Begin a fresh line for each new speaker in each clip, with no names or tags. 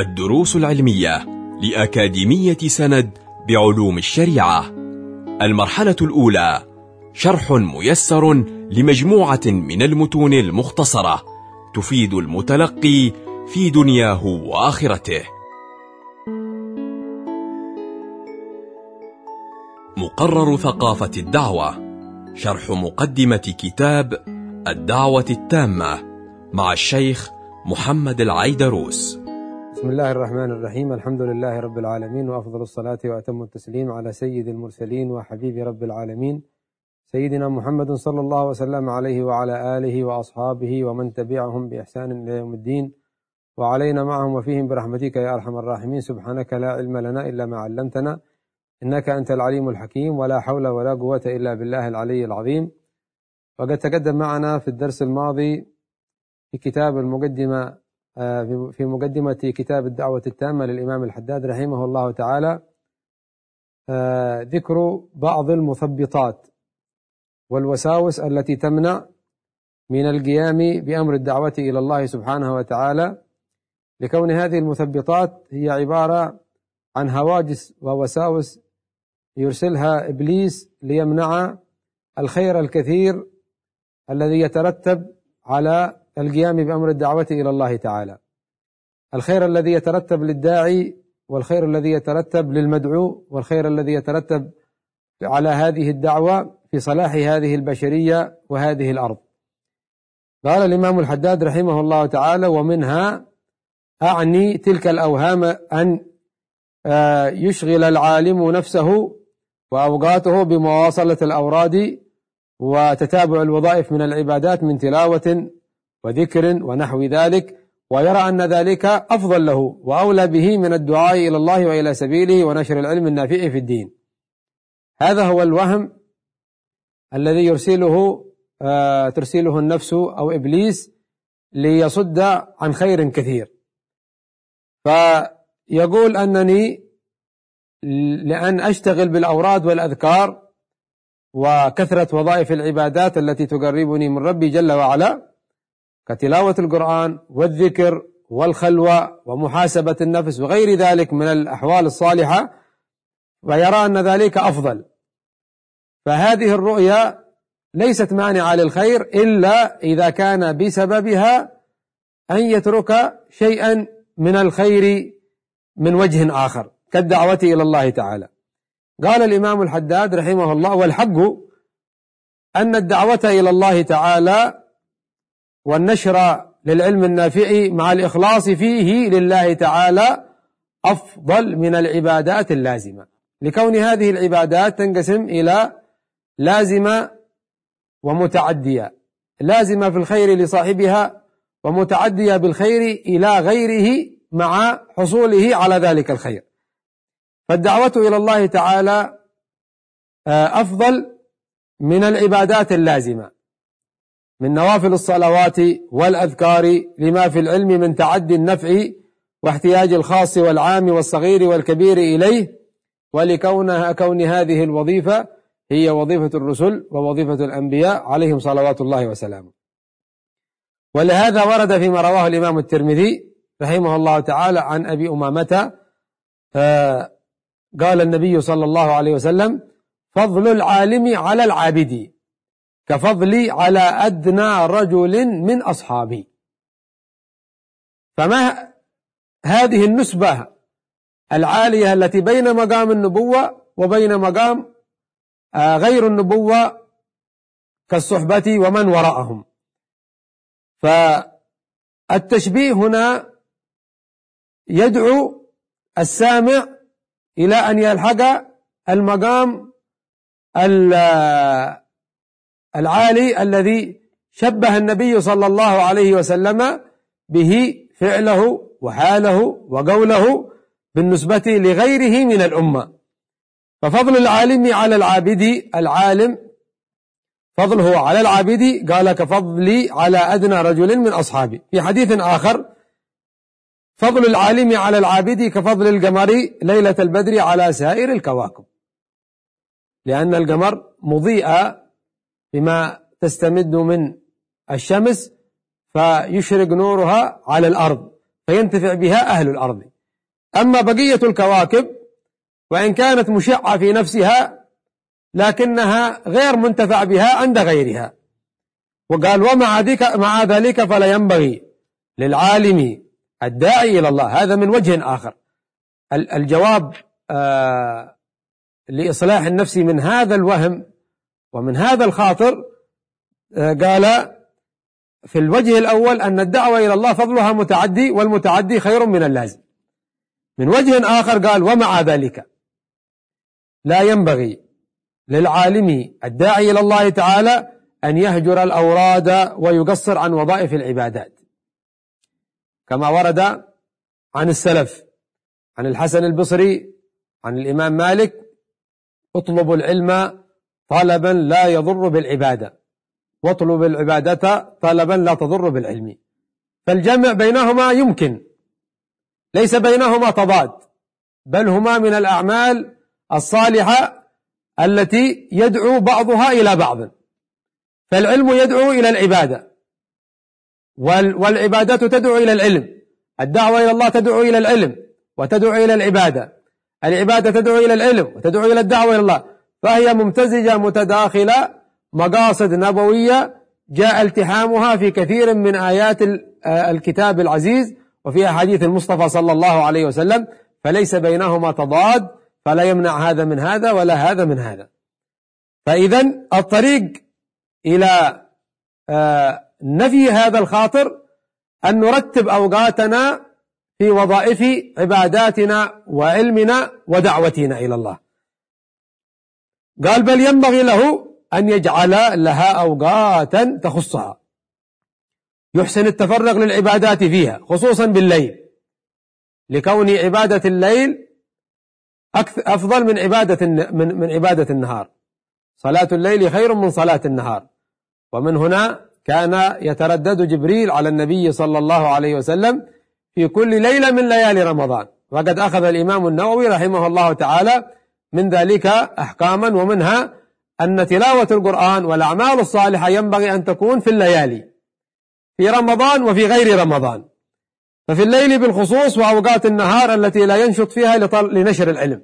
الدروس العلمية لأكاديمية سند بعلوم الشريعة. المرحلة الأولى شرح ميسر لمجموعة من المتون المختصرة تفيد المتلقي في دنياه وآخرته. مقرر ثقافة الدعوة شرح مقدمة كتاب الدعوة التامة مع الشيخ محمد العيدروس.
بسم الله الرحمن الرحيم. الحمد لله رب العالمين وأفضل الصلاة وأتم التسليم على سيد المرسلين وحبيب رب العالمين. سيدنا محمد صلى الله وسلم عليه وعلى آله وأصحابه ومن تبعهم بإحسان إلى يوم الدين. وعلينا معهم وفيهم برحمتك يا أرحم الراحمين. سبحانك لا علم لنا إلا ما علمتنا. إنك أنت العليم الحكيم. ولا حول ولا قوة إلا بالله العلي العظيم. وقد تقدم معنا في الدرس الماضي في كتاب المقدمة في مقدمة كتاب الدعوة التامة للإمام الحداد رحمه الله تعالى آه، ذكر بعض المثبطات والوساوس التي تمنع من القيام بأمر الدعوة إلى الله سبحانه وتعالى. لكون هذه المثبطات هي عبارة عن هواجس ووساوس يرسلها إبليس ليمنع الخير الكثير الذي يترتب على القيام بأمر الدعوة إلى الله تعالى. الخير الذي يترتب للداعي والخير الذي يترتب للمدعو والخير الذي يترتب على هذه الدعوة في صلاح هذه البشرية وهذه الأرض. قال الإمام الحداد رحمه الله تعالى ومنها أعني تلك الأوهام أن آه، يشغل العالم نفسه وأوقاته بمواصلة الأوراد وتتابع الوظائف من العبادات من تلاوة وذكر ونحو ذلك ويرى أن ذلك أفضل له وأولى به من الدعاء إلى الله وإلى سبيله ونشر العلم النافع في الدين. هذا هو الوهم الذي يرسله آه ترسله النفس أو إبليس ليصد عن خير كثير. فيقول أنني لأن أشتغل بالأوراد والأذكار وكثرة وظائف العبادات التي تقربني من ربي جل وعلا كتلاوة القرآن والذكر والخلوة ومحاسبة النفس وغير ذلك من الأحوال الصالحة ويرى أن ذلك أفضل. فهذه الرؤيا ليست مانعة للخير إلا إذا كان بسببها أن يترك شيئا من الخير من وجه آخر كالدعوة إلى الله تعالى. قال الإمام الحداد رحمه الله والحق أن الدعوة إلى الله تعالى والنشر للعلم النافع مع الإخلاص فيه لله تعالى أفضل من العبادات اللازمة. لكون هذه العبادات تنقسم إلى لازمة ومتعدية. لازمة في الخير لصاحبها ومتعدية بالخير إلى غيره مع حصوله على ذلك الخير. فالدعوة إلى الله تعالى آه، أفضل من العبادات اللازمة. من نوافل الصلوات والأذكار لما في العلم من تعدي النفع واحتياج الخاص والعام والصغير والكبير إليه ولكونها كون هذه الوظيفة هي وظيفة الرسل ووظيفة الأنبياء عليهم صلوات الله وسلامه. ولهذا ورد فيما رواه الإمام الترمذي رحمه الله تعالى عن أبي أمامة آه، قال النبي صلى الله عليه وسلم فضل العالم على العابد. كفضلي على أدنى رجل من أصحابي. فما هذه النسبة العالية التي بين مقام النبوة وبين مقام آه، غير النبوة كالصحبة ومن وراءهم. فالتشبيه هنا يدعو السامع إلى أن يلحق المقام العالي الذي شبه النبي صلى الله عليه وسلم به فعله وحاله وقوله بالنسبة لغيره من الأمة. ففضل العالم على العابد العالم فضله على العابد قال كفضلي على أدنى رجل من أصحابي. في حديث آخر فضل العالم على العابد كفضل القمر ليلة البدر على سائر الكواكب. لأن القمر مضيء بما تستمد من الشمس فيشرق نورها على الأرض فينتفع بها أهل الأرض. أما بقية الكواكب وإن كانت مشعة في نفسها لكنها غير منتفع بها عند غيرها. وقال ومع ذلك مع ذلك فلا ينبغي للعالم الداعي إلى الله. هذا من وجه آخر. الجواب آه لإصلاح النفس من هذا الوهم ومن هذا الخاطر آه قال في الوجه الأول أن الدعوة إلى الله فضلها متعدي والمتعدي خير من اللازم. من وجه آخر قال ومع ذلك لا ينبغي للعالم الداعي إلى الله تعالى أن يهجر الأوراد ويقصر عن وظائف العبادات. كما ورد عن السلف عن الحسن البصري عن الإمام مالك اطلبوا العلم طلبا لا يضر بالعبادة. واطلب العبادة طلبا لا تضر بالعلم. فالجمع بينهما يمكن. ليس بينهما تضاد. بل هما من الأعمال الصالحة التي يدعو بعضها إلى بعض. فالعلم يدعو إلى العبادة. والعبادة تدعو إلى العلم. الدعوة إلى الله تدعو إلى العلم وتدعو إلى العبادة. العبادة تدعو إلى العلم وتدعو إلى الدعوة إلى الله. فهي ممتزجة متداخلة مقاصد نبوية جاء التحامها في كثير من آيات الكتاب العزيز وفي أحاديث المصطفى صلى الله عليه وسلم فليس بينهما تضاد فلا يمنع هذا من هذا ولا هذا من هذا. فإذا الطريق إلى آه، نفي هذا الخاطر أن نرتب أوقاتنا في وظائف عباداتنا وعلمنا ودعوتنا إلى الله. قال بل ينبغي له أن يجعل لها أوقاتا تخصها. يحسن التفرغ للعبادات فيها خصوصا بالليل. لكون عبادة الليل أفضل من عبادة من من عبادة النهار. صلاة الليل خير من صلاة النهار. ومن هنا كان يتردد جبريل على النبي صلى الله عليه وسلم في كل ليلة من ليالي رمضان. وقد أخذ الإمام النووي رحمه الله تعالى من ذلك أحكاما ومنها أن تلاوة القرآن والأعمال الصالحة ينبغي أن تكون في الليالي في رمضان وفي غير رمضان. ففي الليل بالخصوص وأوقات النهار التي لا ينشط فيها لنشر العلم.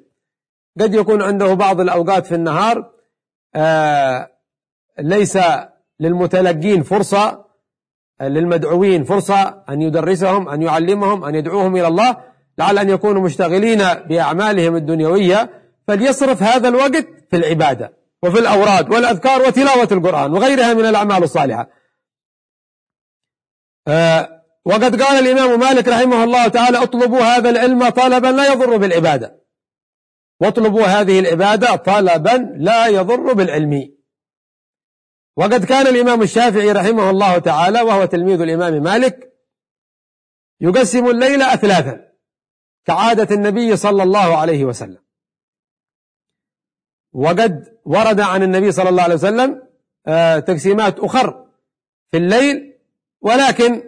قد يكون عنده بعض الأوقات في النهار آه ليس للمتلقين فرصة للمدعوين فرصة أن يدرسهم أن يعلمهم أن يدعوهم إلى الله لعل أن يكونوا مشتغلين بأعمالهم الدنيوية. فليصرف هذا الوقت في العبادة وفي الأوراد والأذكار وتلاوة القرآن وغيرها من الأعمال الصالحة. آه وقد قال الإمام مالك رحمه الله تعالى اطلبوا هذا العلم طلبا لا يضر بالعبادة. واطلبوا هذه العبادة طلبا لا يضر بالعلم. وقد كان الإمام الشافعي رحمه الله تعالى وهو تلميذ الإمام مالك يقسم الليل أثلاثا كعادة النبي صلى الله عليه وسلم. وقد ورد عن النبي صلى الله عليه وسلم آه، تقسيمات أخر في الليل ولكن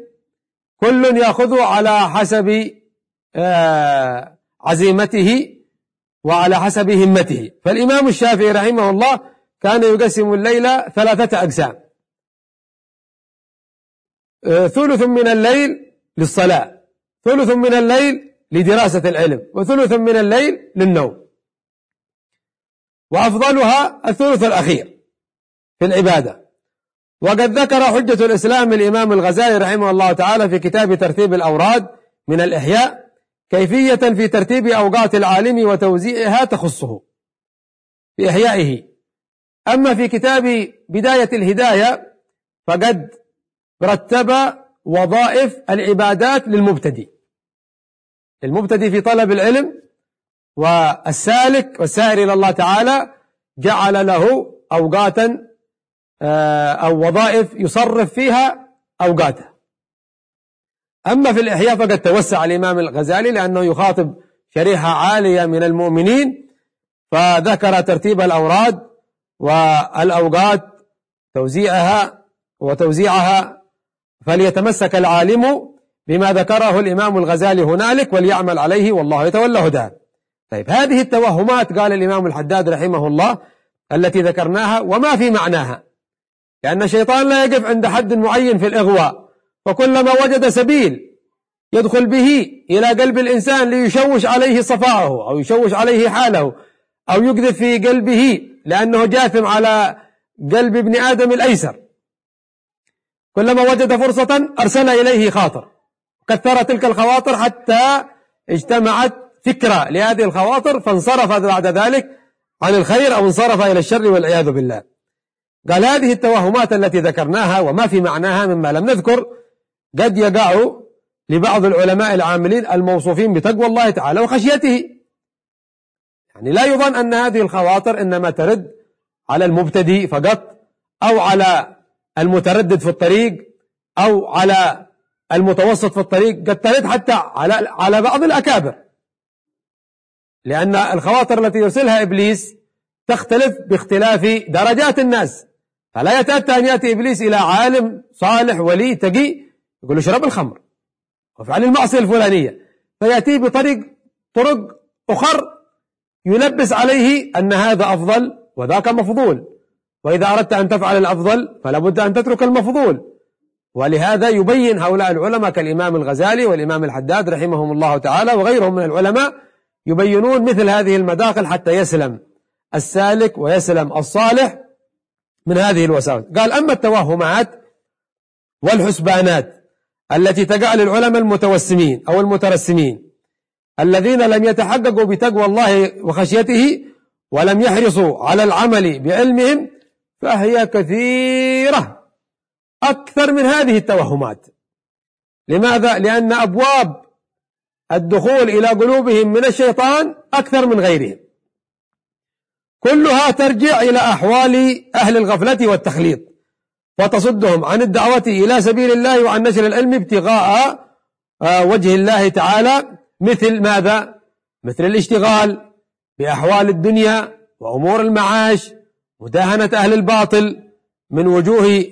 كل يأخذ على حسب آه، عزيمته وعلى حسب همته. فالإمام الشافعي رحمه الله كان يقسم الليل ثلاثة أقسام. آه، ثلث من الليل للصلاة ثلث من الليل لدراسة العلم وثلث من الليل للنوم. وأفضلها الثلث الأخير في العبادة. وقد ذكر حجة الإسلام الإمام الغزالي رحمه الله تعالى في كتاب ترتيب الأوراد من الإحياء كيفية في ترتيب أوقات العالم وتوزيعها تخصه في إحيائه. أما في كتاب بداية الهداية فقد رتب وظائف العبادات للمبتدئ المبتدئ في طلب العلم والسالك والسائر إلى الله تعالى جعل له أوقاتا آه، أو وظائف يصرف فيها أوقاته. أما في الإحياء فقد توسع الإمام الغزالي لأنه يخاطب شريحة عالية من المؤمنين فذكر ترتيب الأوراد والأوقات توزيعها وتوزيعها فليتمسك العالم بما ذكره الإمام الغزالي هنالك وليعمل عليه والله يتولى هداه. طيب هذه التوهمات قال الإمام الحداد رحمه الله التي ذكرناها وما في معناها. لأن الشيطان لا يقف عند حد معين في الإغواء فكلما وجد سبيل يدخل به إلى قلب الإنسان ليشوش عليه صفاءه أو يشوش عليه حاله أو يقذف في قلبه لأنه جاثم على قلب ابن آدم الأيسر. كلما وجد فرصة أرسل إليه خاطر كثر تلك الخواطر حتى اجتمعت فكرة لهذه الخواطر فانصرف بعد ذلك عن الخير أو انصرف إلى الشر والعياذ بالله. قال هذه التوهمات التي ذكرناها وما في معناها مما لم نذكر قد يقع لبعض العلماء العاملين الموصوفين بتقوى الله تعالى وخشيته. يعني لا يظن أن هذه الخواطر إنما ترد على المبتدئ فقط أو على المتردد في الطريق أو على المتوسط في الطريق قد ترد حتى على على بعض الأكابر. لأن الخواطر التي يرسلها إبليس تختلف باختلاف درجات الناس. فلا يتأتى أن يأتي إبليس إلى عالم صالح ولي تقي يقول له اشرب الخمر وافعل المعصية الفلانية. فيأتي بطريق طرق أخر يلبس عليه أن هذا أفضل وذاك مفضول. وإذا أردت أن تفعل الأفضل فلا بد أن تترك المفضول. ولهذا يبين هؤلاء العلماء كالإمام الغزالي والإمام الحداد رحمهم الله تعالى وغيرهم من العلماء يبينون مثل هذه المداخل حتى يسلم السالك ويسلم الصالح من هذه الوساوس. قال أما التوهمات والحسبانات التي تقع للعلماء المتوسمين أو المترسمين الذين لم يتحققوا بتقوى الله وخشيته ولم يحرصوا على العمل بعلمهم فهي كثيرة. أكثر من هذه التوهمات. لماذا؟ لأن أبواب الدخول إلى قلوبهم من الشيطان أكثر من غيرهم كلها ترجع إلى أحوال أهل الغفلة والتخليط وتصدهم عن الدعوة إلى سبيل الله وعن نشر العلم ابتغاء آه، وجه الله تعالى مثل ماذا؟ مثل الاشتغال بأحوال الدنيا وأمور المعاش مداهنة أهل الباطل من وجوه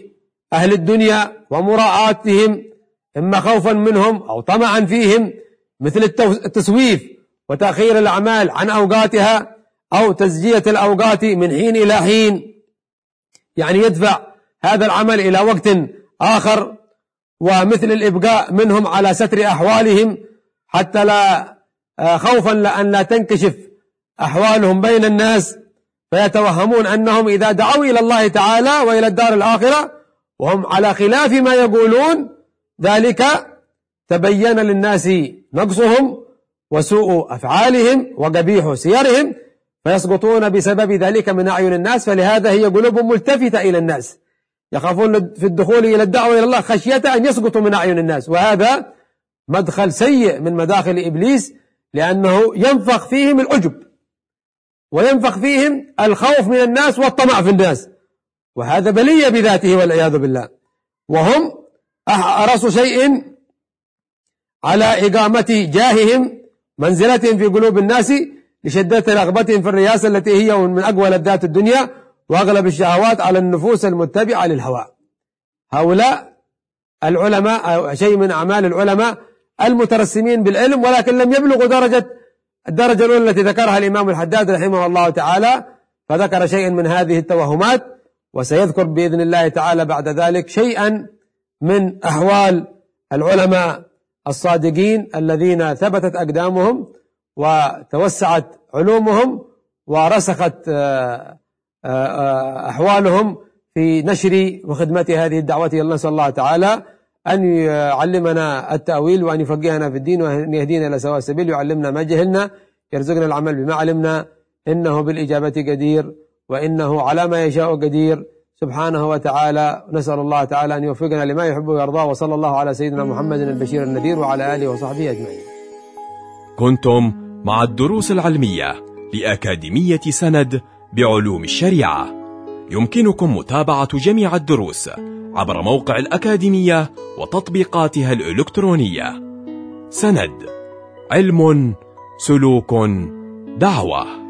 أهل الدنيا ومراعاتهم إما خوفا منهم أو طمعا فيهم مثل التسويف وتأخير الأعمال عن أوقاتها أو تزجية الأوقات من حين إلى حين. يعني يدفع هذا العمل إلى وقت آخر ومثل الإبقاء منهم على ستر أحوالهم حتى لا آه، خوفا لأن لا تنكشف أحوالهم بين الناس. فيتوهمون أنهم إذا دعوا إلى الله تعالى وإلى الدار الآخرة وهم على خلاف ما يقولون ذلك تبين للناس نقصهم وسوء أفعالهم وقبيح سيرهم فيسقطون بسبب ذلك من أعين الناس فلهذا هي قلوب ملتفتة إلى الناس. يخافون في الدخول إلى الدعوة إلى الله خشية أن يسقطوا من أعين الناس. وهذا مدخل سيء من مداخل إبليس لأنه ينفخ فيهم العجب وينفخ فيهم الخوف من الناس والطمع في الناس. وهذا بلية بذاته والعياذ بالله. وهم أرس شيء على إقامة جاههم منزلتهم في قلوب الناس لشدة رغبتهم في الرياسة التي هي من أقوى لذات الدنيا وأغلب الشهوات على النفوس المتبعة للهوى هؤلاء العلماء شيء من أعمال العلماء المترسمين بالعلم ولكن لم يبلغوا درجة الدرجة الأولى التي ذكرها الإمام الحداد رحمه الله تعالى فذكر شيئا من هذه التوهمات وسيذكر بإذن الله تعالى بعد ذلك شيئا من أحوال العلماء الصادقين الذين ثبتت أقدامهم وتوسعت علومهم ورسخت آه، آه، آه، أحوالهم في نشر وخدمة هذه الدعوة إلى الله نسأل الله تعالى أن يعلمنا التأويل وأن يفقهنا في الدين وأن يهدينا إلى سواء السبيل يعلمنا ما جهلنا يرزقنا العمل بما علمنا إنه بالإجابة قدير وإنه على ما يشاء قدير سبحانه وتعالى نسأل الله تعالى أن يوفقنا لما يحب ويرضاه وصلى الله على سيدنا محمد البشير النذير وعلى آله وصحبه أجمعين.
كنتم مع الدروس العلمية لأكاديمية سند بعلوم الشريعة. يمكنكم متابعة جميع الدروس عبر موقع الأكاديمية وتطبيقاتها الإلكترونية. سند علم سلوك دعوة.